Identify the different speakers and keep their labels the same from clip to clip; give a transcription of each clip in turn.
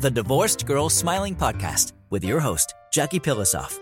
Speaker 1: the Divorced Girl Smiling Podcast with your host, Jackie Pilossoph.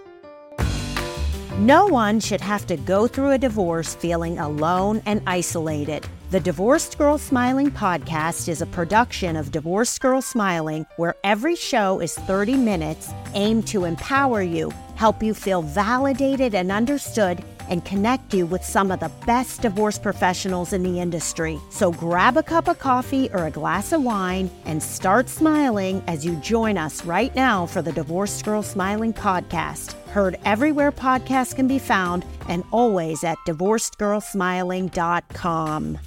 Speaker 2: No one should have to go through a divorce feeling alone and isolated. The Divorced Girl Smiling podcast is a production of Divorced Girl Smiling, where every show is 30 minutes aimed to empower you, help you feel validated and understood, and connect you with some of the best divorce professionals in the industry. So grab a cup of coffee or a glass of wine and start smiling as you join us right now for the Divorced Girl Smiling podcast. Heard everywhere podcasts can be found and always at divorcedgirlsmiling.com.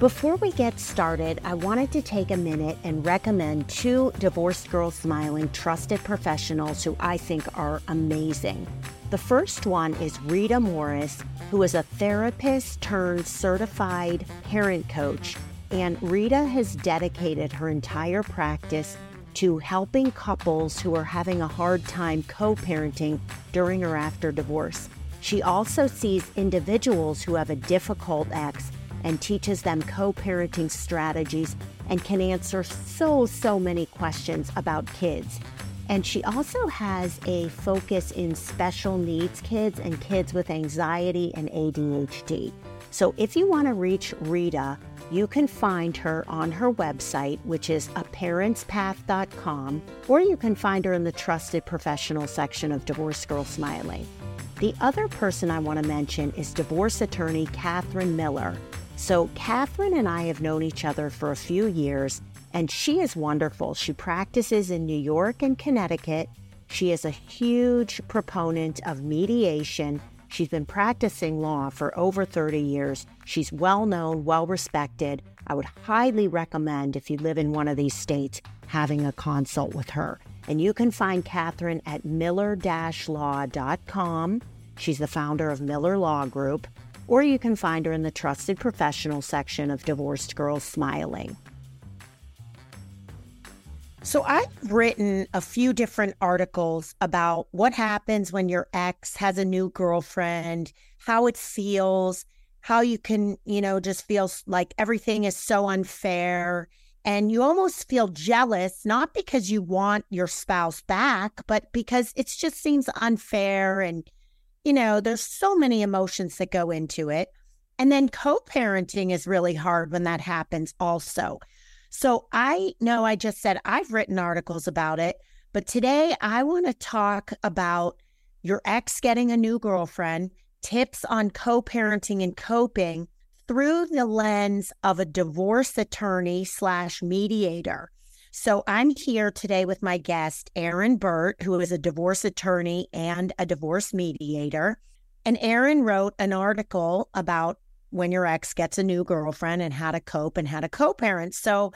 Speaker 2: Before we get started, I wanted to take a minute and recommend two Divorced Girl Smiling trusted professionals who I think are amazing. The first one is Rita Morris, who is a therapist turned certified parent coach. And Rita has dedicated her entire practice to helping couples who are having a hard time co parenting during or after divorce. She also sees individuals who have a difficult ex and teaches them co parenting strategies and can answer so, so many questions about kids. And she also has a focus in special needs kids and kids with anxiety and ADHD. So if you want to reach Rita, you can find her on her website, which is aparentspath.com, or you can find her in the trusted professional section of Divorce Girl Smiling. The other person I want to mention is divorce attorney Catherine Miller. So, Catherine and I have known each other for a few years, and she is wonderful. She practices in New York and Connecticut. She is a huge proponent of mediation. She's been practicing law for over 30 years. She's well known, well respected. I would highly recommend, if you live in one of these states, having a consult with her. And you can find Catherine at miller law.com. She's the founder of Miller Law Group. Or you can find her in the trusted professional section of Divorced Girls Smiling. So, I've written a few different articles about what happens when your ex has a new girlfriend, how it feels, how you can, you know, just feel like everything is so unfair. And you almost feel jealous, not because you want your spouse back, but because it just seems unfair. And, you know, there's so many emotions that go into it. And then co parenting is really hard when that happens, also. So I know I just said I've written articles about it, but today I want to talk about your ex getting a new girlfriend, tips on co parenting and coping through the lens of a divorce attorney slash mediator. So I'm here today with my guest, Erin Birt, who is a divorce attorney and a divorce mediator. And Erin wrote an article about when your ex gets a new girlfriend and how to cope and how to co parent. So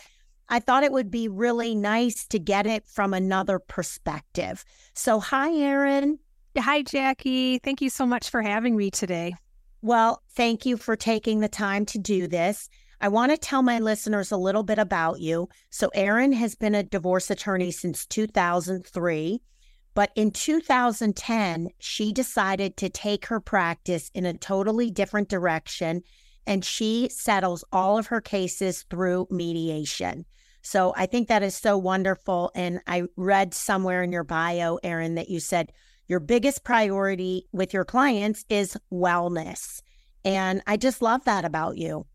Speaker 2: I thought it would be really nice to get it from another perspective. So, hi, Erin.
Speaker 3: Hi, Jackie. Thank you so much for having me today.
Speaker 2: Well, thank you for taking the time to do this. I want to tell my listeners a little bit about you. So, Erin has been a divorce attorney since 2003. But in 2010, she decided to take her practice in a totally different direction and she settles all of her cases through mediation. So I think that is so wonderful. And I read somewhere in your bio, Erin, that you said your biggest priority with your clients is wellness. And I just love that about you.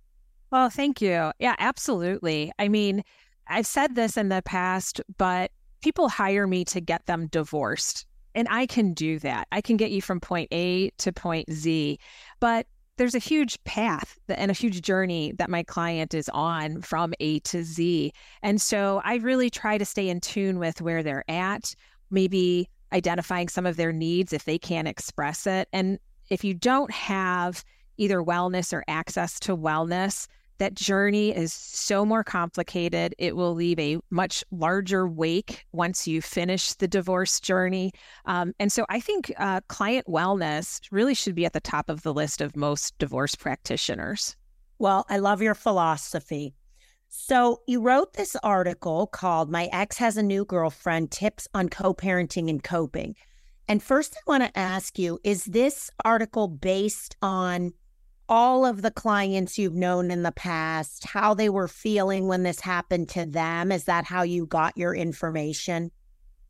Speaker 3: Well, thank you. Yeah, absolutely. I mean, I've said this in the past, but people hire me to get them divorced. And I can do that. I can get you from point A to point Z. But there's a huge path and a huge journey that my client is on from A to Z. And so I really try to stay in tune with where they're at, maybe identifying some of their needs if they can't express it. And if you don't have either wellness or access to wellness, that journey is so more complicated. It will leave a much larger wake once you finish the divorce journey. Um, and so I think uh, client wellness really should be at the top of the list of most divorce practitioners.
Speaker 2: Well, I love your philosophy. So, you wrote this article called My Ex Has a New Girlfriend Tips on Co parenting and Coping. And first, I want to ask you is this article based on all of the clients you've known in the past, how they were feeling when this happened to them? Is that how you got your information?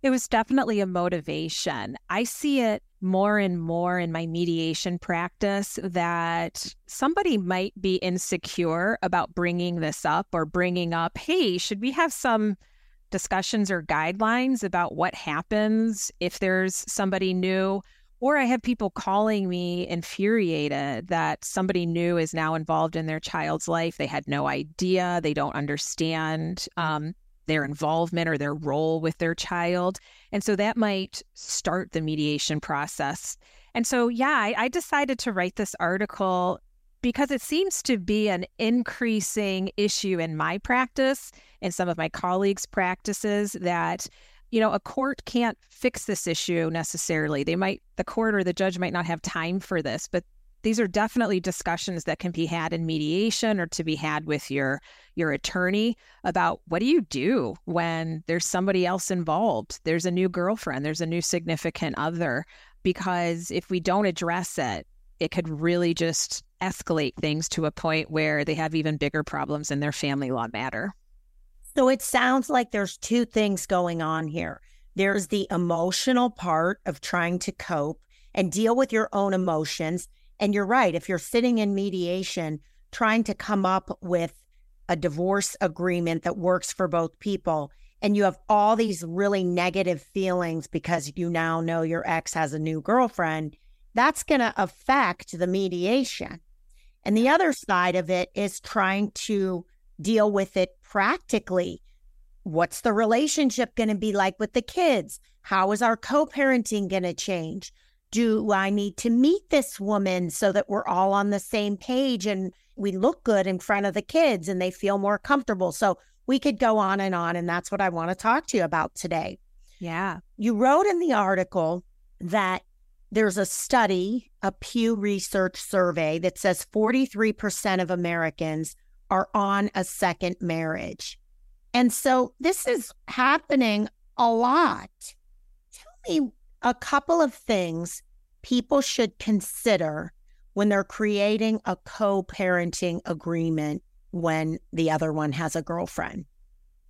Speaker 3: It was definitely a motivation. I see it more and more in my mediation practice that somebody might be insecure about bringing this up or bringing up, hey, should we have some discussions or guidelines about what happens if there's somebody new? Or I have people calling me infuriated that somebody new is now involved in their child's life. They had no idea, they don't understand. Um, their involvement or their role with their child. And so that might start the mediation process. And so, yeah, I, I, decided to write this article because it seems to be an increasing issue in my practice and some of my colleagues' practices that you know a court can't fix this issue necessarily. They might the court or the judge might not have time for this but these are definitely discussions that can be had in mediation or to be had with your your attorney about what do you do when there's somebody else involved? There's a new girlfriend there's a new significant other. Because if we don't address it it could really just escalate things to a point where they have even bigger problems in their family law matter
Speaker 2: so it sounds like there's two things going on here there's the emotional part of trying to cope and deal with your own emotions and you're right. If you're sitting in mediation, trying to come up with a divorce agreement that works for both people, and you have all these really negative feelings because you now know your ex has a new girlfriend, that's going to affect the mediation. And the other side of it is trying to deal with it practically. What's the relationship going to be like with the kids? How is our co parenting going to change? do I need to meet this woman so that we're all on the same page and we look good in front of the kids and they feel more comfortable? So we could go on and on. And that's what I want to talk to you about today.
Speaker 3: Yeah.
Speaker 2: You wrote in the article that there's a study, a Pew Research survey that says 43% of Americans are on a second marriage. And so this is happening a lot. Tell me a couple of things people should consider when they're creating a co parenting agreement when the other one has a girlfriend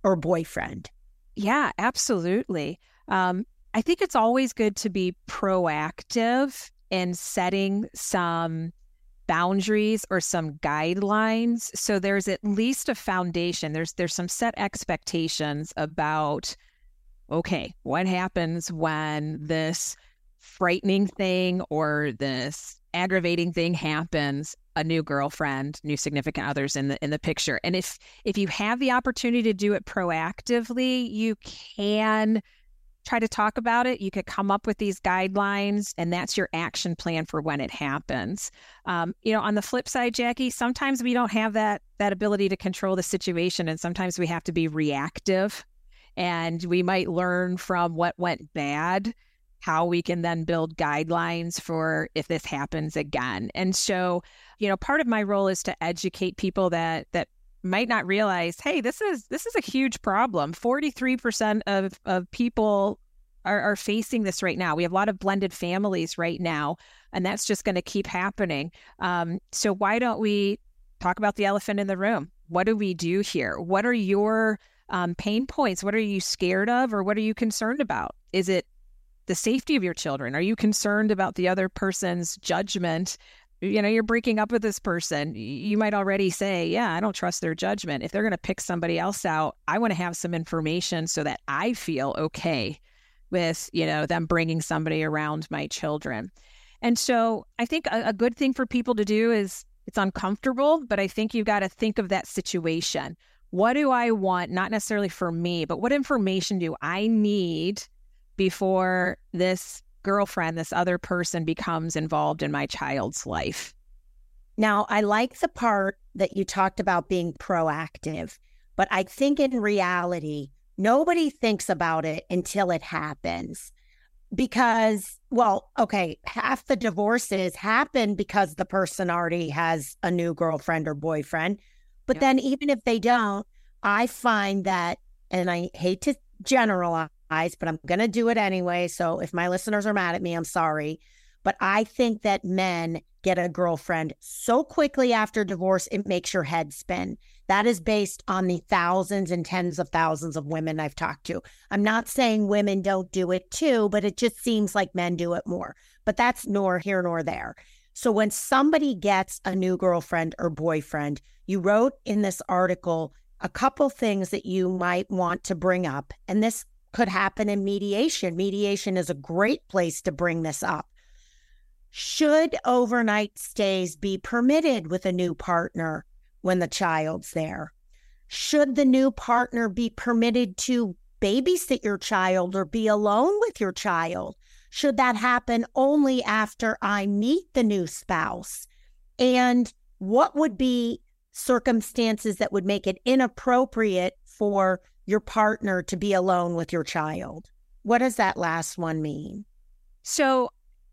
Speaker 2: or boyfriend.
Speaker 3: Yeah, absolutely. Um, I think it's always good to be proactive in setting some boundaries or some guidelines so there's at least a foundation there's there's some set expectations about okay, what happens when this frightening thing or this aggravating thing happens? A new girlfriend, new significant others in the in the picture. And if if you have the opportunity to do it proactively, you can try to talk about it. You could come up with these guidelines, and that's your action plan for when it happens. Um, you know, on the flip side, Jackie, sometimes we don't have that that ability to control the situation, and sometimes we have to be reactive and we might learn from what went bad how we can then build guidelines for if this happens again. And so, you know, part of my role is to educate people that that might not realize, hey, this is this is a huge problem. 43% of of people are, are facing this right now. We have a lot of blended families right now, and that's just going to keep happening. Um, so why don't we talk about the elephant in the room? What do we do here? What are your um, pain points? What are you scared of or what are you concerned about? Is it the safety of your children? Are you concerned about the other person's judgment? You know, you're breaking up with this person. You might already say, Yeah, I don't trust their judgment. If they're going to pick somebody else out, I want to have some information so that I feel okay with, you know, them bringing somebody around my children. And so I think a, a good thing for people to do is it's uncomfortable, but I think you've got to think of that situation what do I want, not necessarily for me, but what information do I need before this girlfriend, this other person becomes involved in my child's life?
Speaker 2: Now, I like the part that you talked about being proactive, but I think in reality, nobody thinks about it until it happens. Because, well, okay, half the divorces happen because the person already has a new girlfriend or boyfriend. But yep. then, even if they don't, I find that, and I hate to generalize, but I'm going to do it anyway. So if my listeners are mad at me, I'm sorry. But I think that men get a girlfriend so quickly after divorce, it makes your head spin. That is based on the thousands and tens of thousands of women I've talked to. I'm not saying women don't do it too, but it just seems like men do it more. But that's nor here nor there. So when somebody gets a new girlfriend or boyfriend, you wrote in this article a couple things that you might want to bring up. And this could happen in mediation. Mediation is a great place to bring this up. Should overnight stays be permitted with a new partner when the child's there? Should the new partner be permitted to babysit your child or be alone with your child? Should that happen only after I meet the new spouse? And what would be circumstances that would make it inappropriate for your partner to be alone with your child? What does that last one mean?
Speaker 3: So,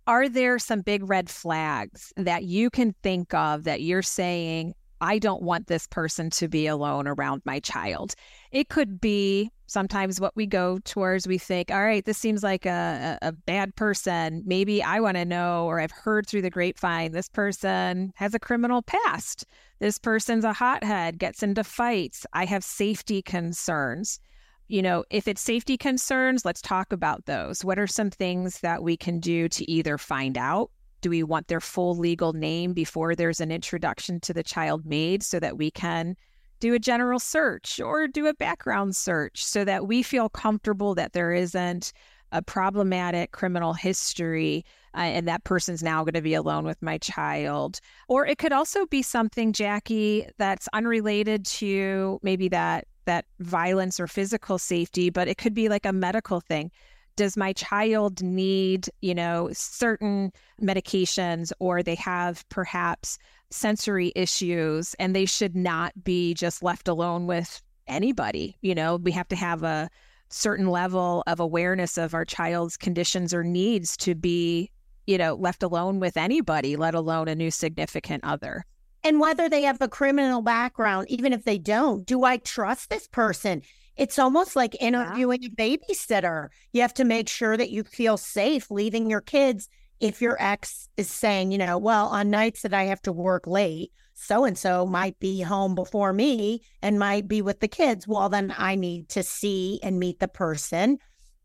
Speaker 3: are there some big red flags that you can think of that you're saying, I don't want this person to be alone around my child? It could be sometimes what we go towards, we think, all right, this seems like a, a bad person. Maybe I want to know, or I've heard through the grapevine, this person has a criminal past. This person's a hothead, gets into fights. I have safety concerns you know, if it's safety concerns, let's talk about those. What are some things that we can do to either find out? Do we want their full legal name before there's an introduction to the child made so that we can do a general search or do a background search so that we feel comfortable that there isn't a problematic criminal history uh, and that person's now going to be alone with my child. Or it could also be something, Jackie, that's unrelated to maybe that that violence or physical safety, but it could be like a medical thing. Does my child need, you know, certain medications or they have perhaps sensory issues and they should not be just left alone with anybody? You know, we have to have a certain level of awareness of our child's conditions or needs to be, you know, left alone with anybody, let alone a new significant other
Speaker 2: and whether they have a criminal background, even if they don't, do I trust this person? It's almost like interviewing yeah. a babysitter. You have to make sure that you feel safe leaving your kids if your ex is saying, you know, well, on nights that I have to work late, so and so might be home before me and might be with the kids. Well, then I need to see and meet the person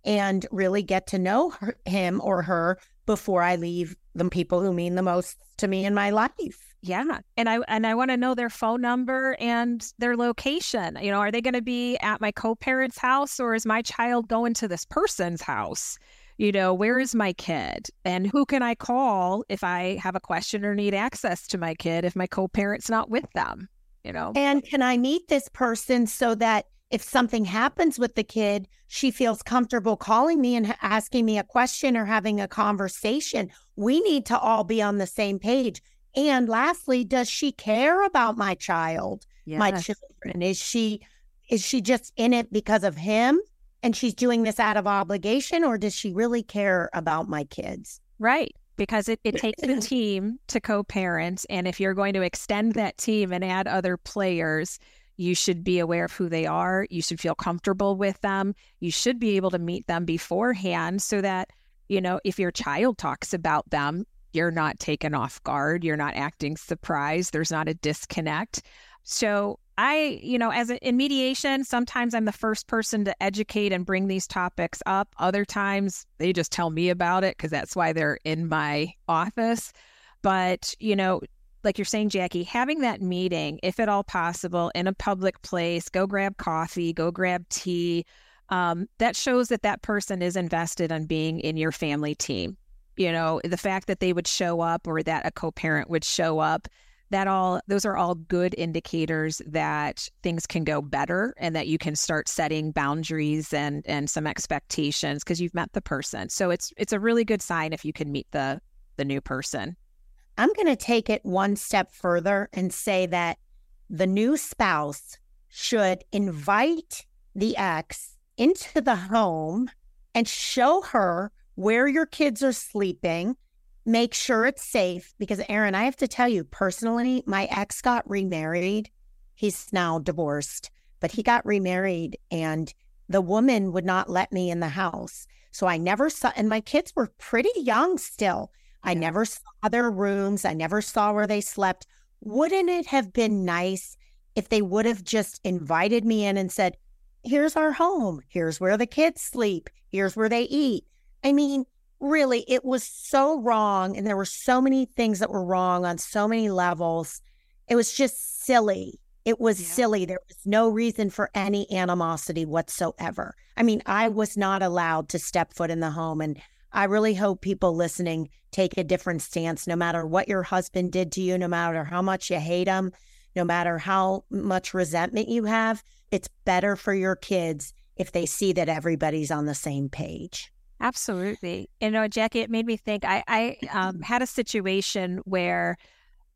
Speaker 2: and really get to know her, him or her before I leave the people who mean the most to me in my life.
Speaker 3: Yeah. And I and I want to know their phone number and their location. You know, are they going to be at my co-parent's house or is my child going to this person's house? You know, where is my kid? And who can I call if I have a question or need access to my kid if my co-parent's not with them? You know.
Speaker 2: And can I meet this person so that if something happens with the kid, she feels comfortable calling me and asking me a question or having a conversation. We need to all be on the same page. And lastly, does she care about my child, yes. my children? Is she is she just in it because of him and she's doing this out of obligation or does she really care about my kids?
Speaker 3: Right. Because it, it takes a team to co-parent. And if you're going to extend that team and add other players, you should be aware of who they are. You should feel comfortable with them. You should be able to meet them beforehand so that, you know, if your child talks about them, you're not taken off guard. You're not acting surprised. There's not a disconnect. So, I, you know, as a, in mediation, sometimes I'm the first person to educate and bring these topics up. Other times they just tell me about it because that's why they're in my office. But, you know, like you're saying, Jackie, having that meeting, if at all possible, in a public place, go grab coffee, go grab tea. Um, that shows that that person is invested on being in your family team. You know, the fact that they would show up or that a co parent would show up, that all, those are all good indicators that things can go better and that you can start setting boundaries and, and some expectations because you've met the person. So it's, it's a really good sign if you can meet the, the new person.
Speaker 2: I'm going to take it one step further and say that the new spouse should invite the ex into the home and show her where your kids are sleeping. Make sure it's safe because, Erin, I have to tell you personally, my ex got remarried. He's now divorced, but he got remarried and the woman would not let me in the house. So I never saw, and my kids were pretty young still. I never saw their rooms. I never saw where they slept. Wouldn't it have been nice if they would have just invited me in and said, Here's our home. Here's where the kids sleep. Here's where they eat. I mean, really, it was so wrong. And there were so many things that were wrong on so many levels. It was just silly. It was yeah. silly. There was no reason for any animosity whatsoever. I mean, I was not allowed to step foot in the home. And I really hope people listening take a different stance no matter what your husband did to you, no matter how much you hate him, no matter how much resentment you have. It's better for your kids if they see that everybody's on the same page.
Speaker 3: Absolutely. You know, Jackie, it made me think. I, I um, had a situation where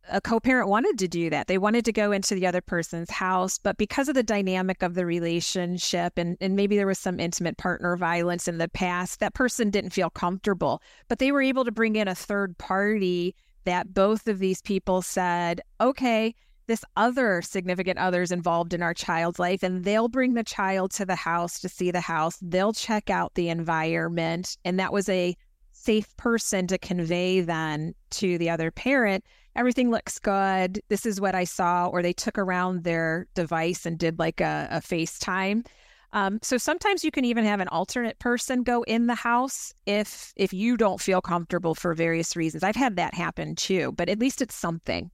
Speaker 3: a co-parent wanted to do that. They wanted to go into the other person's house, but because of the dynamic of the relationship and, and maybe there was some intimate partner violence in the past, that person didn't feel comfortable. But they were able to bring in a third party that both of these people said, okay, this other significant others involved in our child's life, and they'll bring the child to the house to see the house. They'll check out the environment. And that was a safe person to convey then to the other parent everything looks good. This is what I saw, or they took around their device and did like a, a FaceTime. Um, so sometimes you can even have an alternate person go in the house if if you don't feel comfortable for various reasons. I've had that happen too, but at least it's something.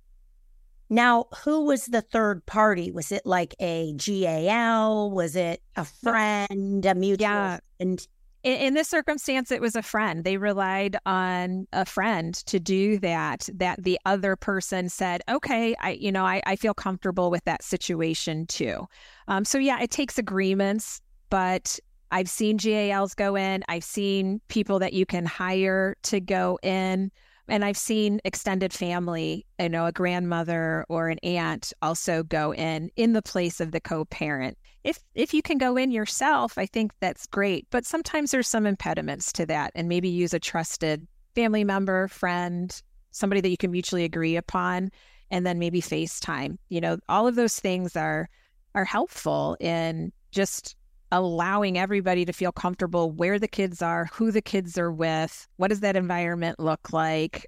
Speaker 2: Now, who was the third party? Was it like a GAL? Was it a friend, a mutual? Yeah. And
Speaker 3: in, in, this circumstance, it was a friend. They relied on a friend to do that. That the other person said, "Okay, I, you know, I, I feel comfortable with that situation too." Um, so yeah, it takes agreements, but I've seen GALs go in. I've seen people that you can hire to go in. And I've seen extended family, you know, a grandmother or an aunt also go in in the place of the co-parent if if you can go in yourself, I think that's great. But sometimes there's some impediments to that, and maybe use a trusted family member, friend, somebody that you can mutually agree upon, and then maybe FaceTime. You know, all of those things are are helpful in just allowing everybody to feel comfortable where the kids are, who the kids are with, what does that environment look like?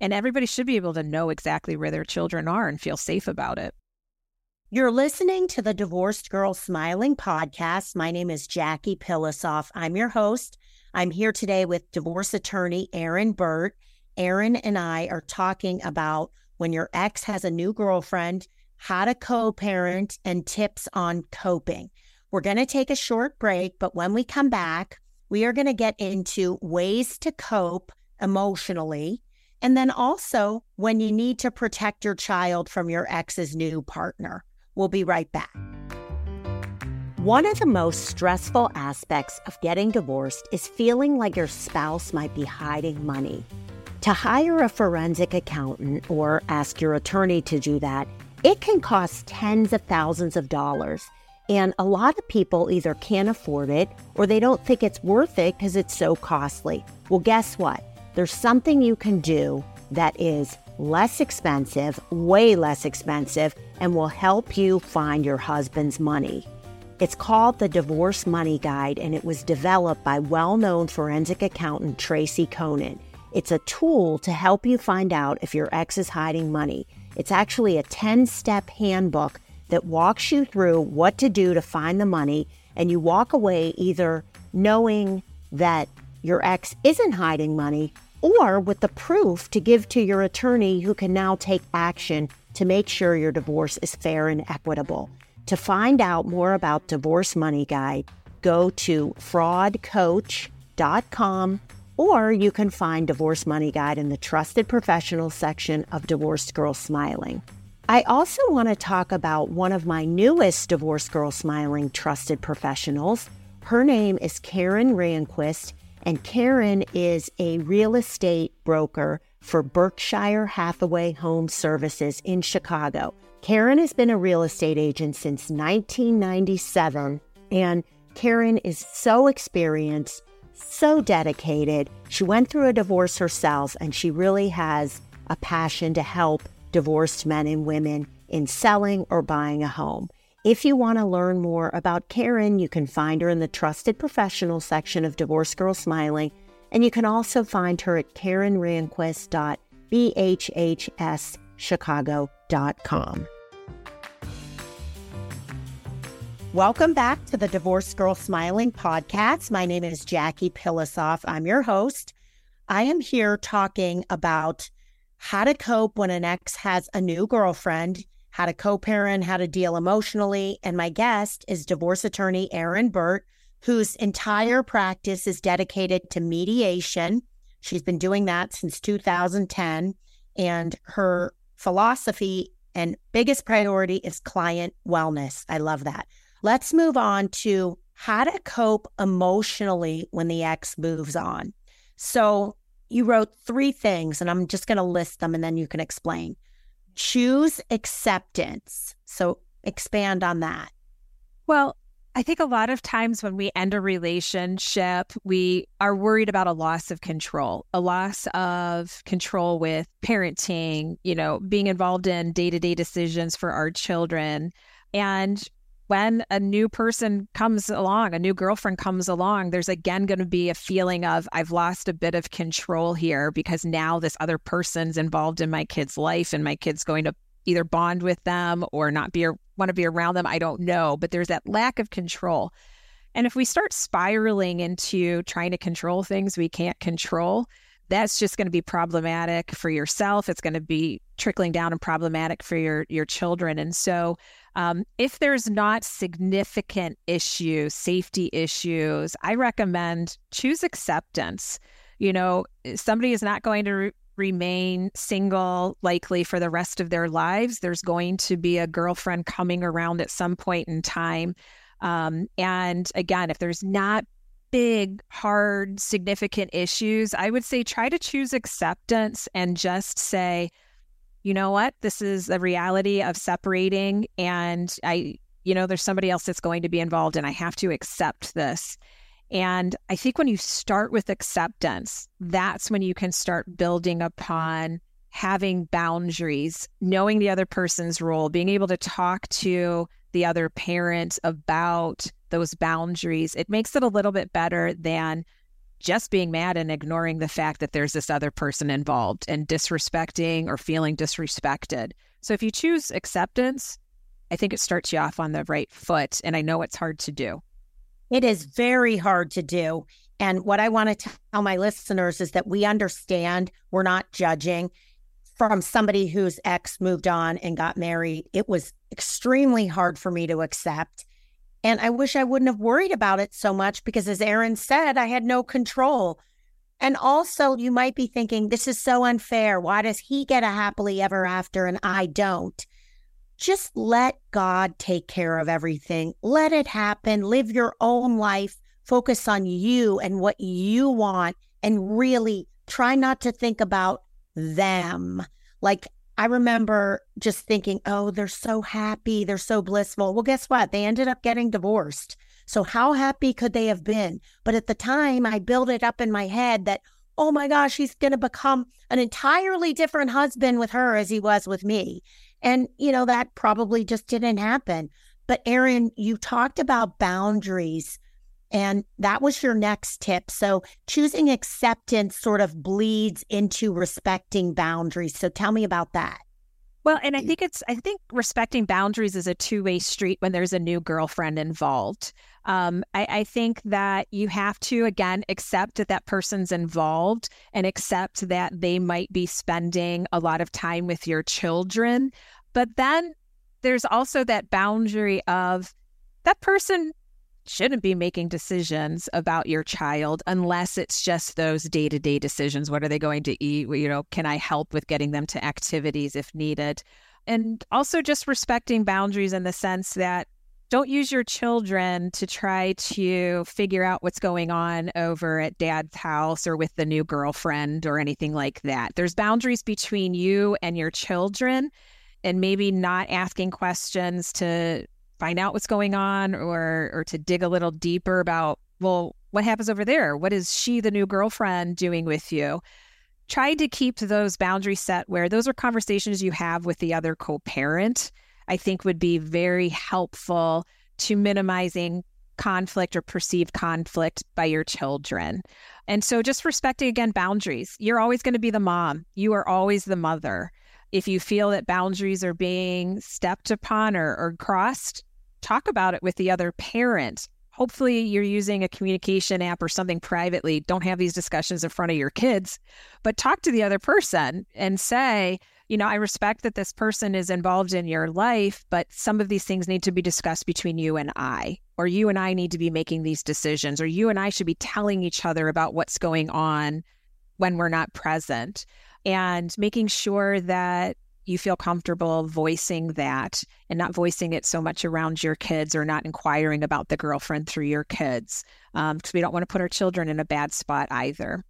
Speaker 3: And everybody should be able to know exactly where their children are and feel safe about it.
Speaker 2: You're listening to the Divorced Girl Smiling podcast. My name is Jackie Pilossoph. I'm your host. I'm here today with divorce attorney Erin Birt. Erin and I are talking about when your ex has a new girlfriend, how to co parent, and tips on coping. We're going to take a short break, but when we come back, we are going to get into ways to cope emotionally. And then also when you need to protect your child from your ex's new partner. We'll be right back. One of the most stressful aspects of getting divorced is feeling like your spouse might be hiding money. To hire a forensic accountant or ask your attorney to do that, it can cost tens of thousands of dollars. And a lot of people either can't afford it or they don't think it's worth it because it's so costly. Well, guess what? There's something you can do that is less expensive, way less expensive, and will help you find your husband's money. It's called the Divorce Money Guide, and it was developed by well known forensic accountant Tracy Coenen. It's a tool to help you find out if your ex is hiding money. It's actually a 10 step handbook that walks you through what to do to find the money, and you walk away either knowing that your ex isn't hiding money or with the proof to give to your attorney who can now take action to make sure your divorce is fair and equitable. To find out more about Divorce Money Guide, go to fraudcoach.com or you can find Divorce Money Guide in the Trusted Professional section of Divorced Girl Smiling. I also want to talk about one of my newest Divorce Girl Smiling trusted professionals. Her name is Karen Rehnquist, and Karen is a real estate broker for Berkshire Hathaway Home Services in Chicago. Karen has been a real estate agent since 1997, and Karen is so experienced, so dedicated. She went through a divorce herself, and she really has a passion to help divorced men and women in selling or buying a home. If you want to learn more about Karen, you can find her in the Trusted Professional section of Divorce Girl Smiling. And you can also find her at karenrehnquist.bhhschicago.com. Welcome back to the Divorce Girl Smiling podcast. My name is Jackie Pilossoph. I'm your host. I am here talking about how to cope when an ex has a new girlfriend, how to co parent, how to deal emotionally. And my guest is divorce attorney Erin Birt, whose entire practice is dedicated to mediation. She's been doing that since 2010. And her philosophy and biggest priority is client wellness. I love that. Let's move on to how to cope emotionally when the ex moves on. So you wrote three things, and I'm just going to list them and then you can explain. Choose acceptance. So expand on that.
Speaker 3: Well, I think a lot of times when we end a relationship, we are worried about a loss of control, a loss of control with parenting, you know, being involved in day to day decisions for our children. And when a new person comes along, a new girlfriend comes along, there's again going to be a feeling of I've lost a bit of control here because now this other person's involved in my kid's life and my kid's going to either bond with them or not be want to be around them. I don't know, but there's that lack of control. And if we start spiraling into trying to control things we can't control, that's just going to be problematic for yourself. It's going to be trickling down and problematic for your your children. And so um, if there's not significant issues, safety issues, I recommend choose acceptance. You know, somebody is not going to re- remain single likely for the rest of their lives. There's going to be a girlfriend coming around at some point in time. Um, and again, if there's not big, hard, significant issues, I would say try to choose acceptance and just say, you know what, this is the reality of separating. And I, you know, there's somebody else that's going to be involved and I have to accept this. And I think when you start with acceptance, that's when you can start building upon having boundaries, knowing the other person's role, being able to talk to the other parent about those boundaries. It makes it a little bit better than just being mad and ignoring the fact that there's this other person involved and disrespecting or feeling disrespected. So if you choose acceptance, I think it starts you off on the right foot. And I know it's hard to do.
Speaker 2: It is very hard to do. And what I want to tell my listeners is that we understand we're not judging. From somebody whose ex moved on and got married, it was extremely hard for me to accept. And I wish I wouldn't have worried about it so much because, as Erin said, I had no control. And also, you might be thinking, this is so unfair. Why does he get a happily ever after and I don't? Just let God take care of everything. Let it happen. Live your own life. Focus on you and what you want. And really try not to think about them. Like, I remember just thinking, oh, they're so happy. They're so blissful. Well, guess what? They ended up getting divorced. So, how happy could they have been? But at the time, I built it up in my head that, oh my gosh, he's going to become an entirely different husband with her as he was with me. And, you know, that probably just didn't happen. But, Erin, you talked about boundaries and that was your next tip. So choosing acceptance sort of bleeds into respecting boundaries. So tell me about that.
Speaker 3: Well, and I think it's, I think respecting boundaries is a two way street when there's a new girlfriend involved. Um, I, I think that you have to, again, accept that that person's involved and accept that they might be spending a lot of time with your children. But then there's also that boundary of that person shouldn't be making decisions about your child unless it's just those day to day decisions. What are they going to eat? You know, can I help with getting them to activities if needed? And also just respecting boundaries in the sense that don't use your children to try to figure out what's going on over at dad's house or with the new girlfriend or anything like that. There's boundaries between you and your children and maybe not asking questions to find out what's going on or or to dig a little deeper about well what happens over there what is she the new girlfriend doing with you try to keep those boundaries set where those are conversations you have with the other co-parent i think would be very helpful to minimizing conflict or perceived conflict by your children. And so just respecting again boundaries. You're always going to be the mom. You are always the mother. If you feel that boundaries are being stepped upon or, or crossed, talk about it with the other parent. Hopefully, you're using a communication app or something privately. Don't have these discussions in front of your kids, but talk to the other person and say, you know, I respect that this person is involved in your life, but some of these things need to be discussed between you and I, or you and I need to be making these decisions, or you and I should be telling each other about what's going on when we're not present, and making sure that you feel comfortable voicing that and not voicing it so much around your kids or not inquiring about the girlfriend through your kids because um, we don't want to put our children in a bad spot either.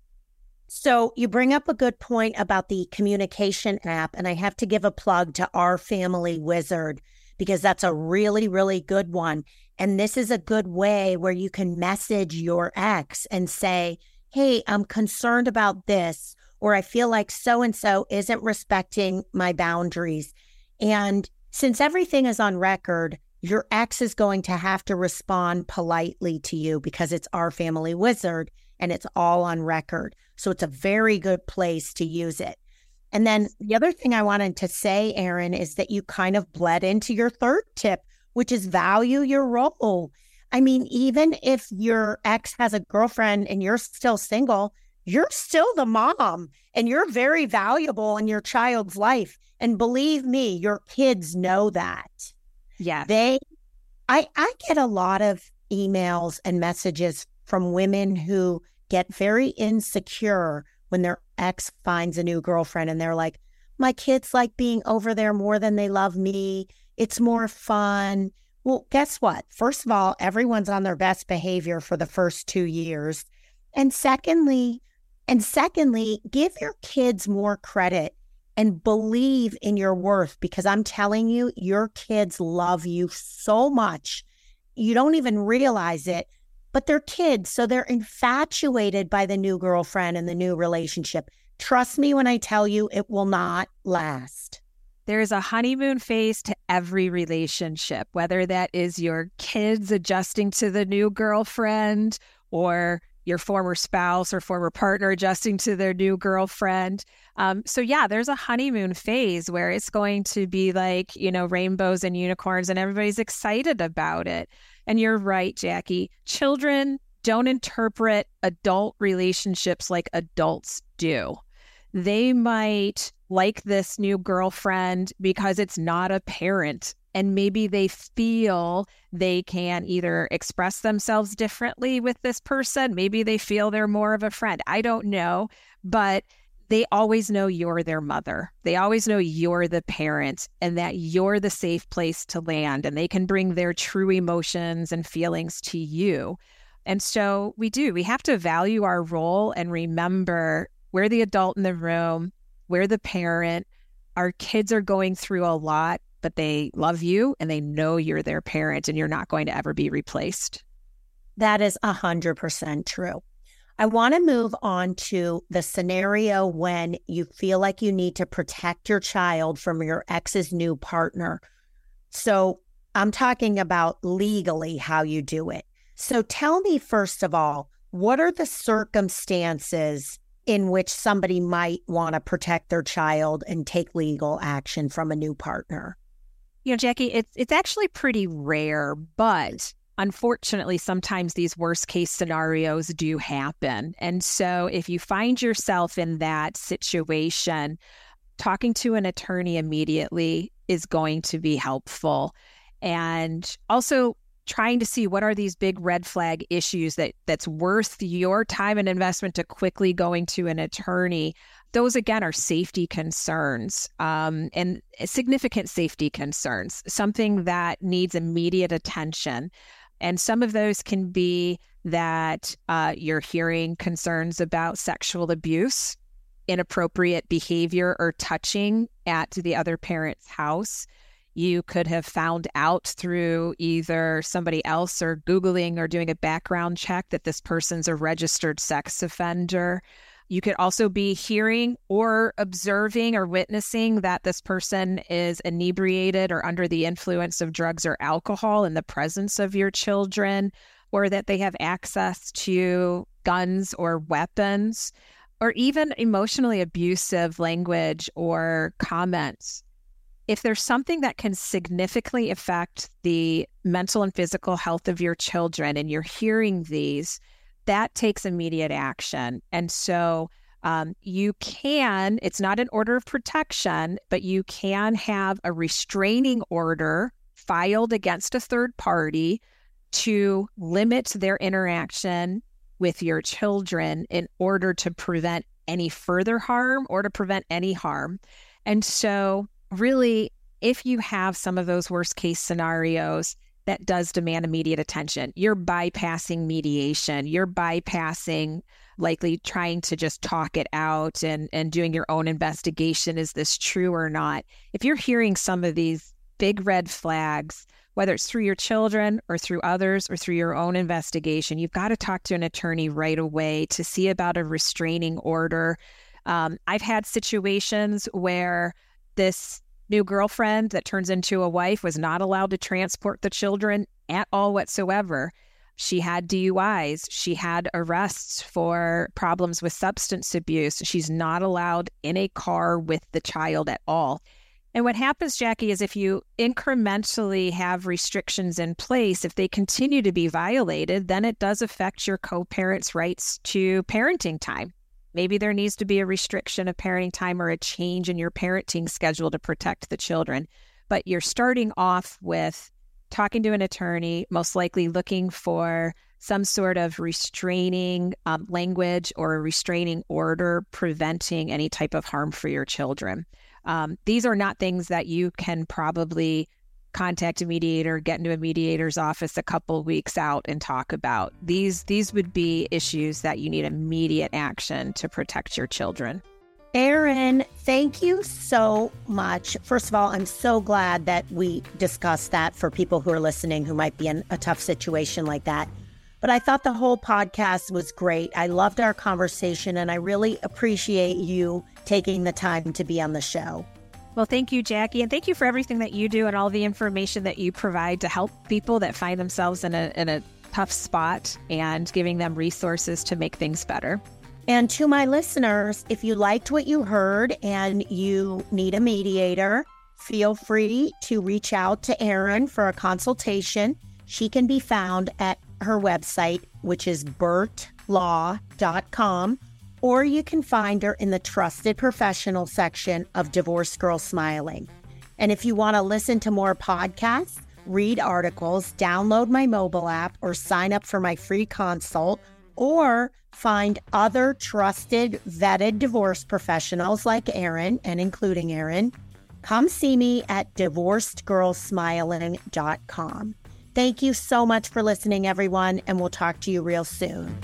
Speaker 2: So you bring up a good point about the communication app, and I have to give a plug to OurFamilyWizard because that's a really, really good one. And this is a good way where you can message your ex and say, Hey, I'm concerned about this, or I feel like so and so isn't respecting my boundaries. And since everything is on record, your ex is going to have to respond politely to you because it's OurFamilyWizard and it's all on record. So it's a very good place to use it. And then the other thing I wanted to say, Erin, is that you kind of bled into your third tip, which is value your role. I mean, even if your ex has a girlfriend and you're still single, you're still the mom and you're very valuable in your child's life. And believe me, your kids know that.
Speaker 3: Yeah.
Speaker 2: They, I, I get a lot of emails and messages from women who get very insecure when their ex finds a new girlfriend and they're like, my kids like being over there more than they love me. It's more fun. Well, guess what? First of all, everyone's on their best behavior for the first two years. And secondly, and secondly, give your kids more credit and believe in your worth because I'm telling you, your kids love you so much. You don't even realize it but they're kids. So they're infatuated by the new girlfriend and the new relationship. Trust me when I tell you it will not last.
Speaker 3: There is a honeymoon phase to every relationship, whether that is your kids adjusting to the new girlfriend or your former spouse or former partner adjusting to their new girlfriend. Um, so, yeah, there's a honeymoon phase where it's going to be like, you know, rainbows and unicorns, and everybody's excited about it. And you're right, Jackie. Children don't interpret adult relationships like adults do. They might like this new girlfriend because it's not a parent. And maybe they feel they can either express themselves differently with this person. Maybe they feel they're more of a friend. I don't know. But they always know you're their mother. They always know you're the parent and that you're the safe place to land and they can bring their true emotions and feelings to you. And so we do, we have to value our role and remember we're the adult in the room, we're the parent. Our kids are going through a lot, but they love you and they know you're their parent and you're not going to ever be replaced.
Speaker 2: That is 100% true. I want to move on to the scenario when you feel like you need to protect your child from your ex's new partner. So I'm talking about legally how you do it. So tell me, first of all, what are the circumstances in which somebody might want to protect their child and take legal action from a new partner?
Speaker 3: You know, Jackie, it's it's actually pretty rare, but unfortunately, sometimes these worst case scenarios do happen. And so, if you find yourself in that situation, talking to an attorney immediately is going to be helpful. And also, trying to see what are these big red flag issues that that's worth your time and investment to quickly going to an attorney those again are safety concerns um, and significant safety concerns something that needs immediate attention and some of those can be that uh, you're hearing concerns about sexual abuse, inappropriate behavior, or touching at the other parent's house. You could have found out through either somebody else or Googling or doing a background check that this person's a registered sex offender. You could also be hearing or observing or witnessing that this person is inebriated or under the influence of drugs or alcohol in the presence of your children. or that they have access to guns or weapons or even emotionally abusive language or comments. If there's something that can significantly affect the mental and physical health of your children and you're hearing these, that takes immediate action. And so um, you can, it's not an order of protection, but you can have a restraining order filed against a third party to limit their interaction with your children in order to prevent any further harm or to prevent any harm. And so, really, if you have some of those worst case scenarios, that does demand immediate attention. You're bypassing mediation. You're bypassing likely trying to just talk it out and, and doing your own investigation. Is this true or not? If you're hearing some of these big red flags, whether it's through your children or through others or through your own investigation, you've got to talk to an attorney right away to see about a restraining order. Um, I've had situations where this new girlfriend that turns into a wife was not allowed to transport the children at all whatsoever. She had DUIs. She had arrests for problems with substance abuse. She's not allowed in a car with the child at all. And what happens, Jackie, is if you incrementally have restrictions in place, if they continue to be violated, then it does affect your co parent's rights to parenting time. Maybe there needs to be a restriction of parenting time or a change in your parenting schedule to protect the children. But you're starting off with talking to an attorney, most likely looking for some sort of restraining um, language or a restraining order preventing any type of harm for your children. Um, these are not things that you can probably contact a mediator, get into a mediator's office a couple weeks out and talk about. These these would be issues that you need immediate action to protect your children.
Speaker 2: Erin, thank you so much. First of all, I'm so glad that we discussed that for people who are listening who might be in a tough situation like that. But I thought the whole podcast was great. I loved our conversation and I really appreciate you taking the time to be on the show.
Speaker 3: Well, thank you, Jackie. And thank you for everything that you do and all the information that you provide to help people that find themselves in a, in a tough spot and giving them resources to make things better.
Speaker 2: And to my listeners, if you liked what you heard and you need a mediator, feel free to reach out to Erin for a consultation. She can be found at her website, which is birtlaw.com, or you can find her in the trusted professional section of Divorced Girl Smiling. And if you want to listen to more podcasts, read articles, download my mobile app, or sign up for my free consult, or find other trusted, vetted divorce professionals like Erin and including Erin, come see me at divorcedgirlsmiling.com. Thank you so much for listening, everyone, and we'll talk to you real soon.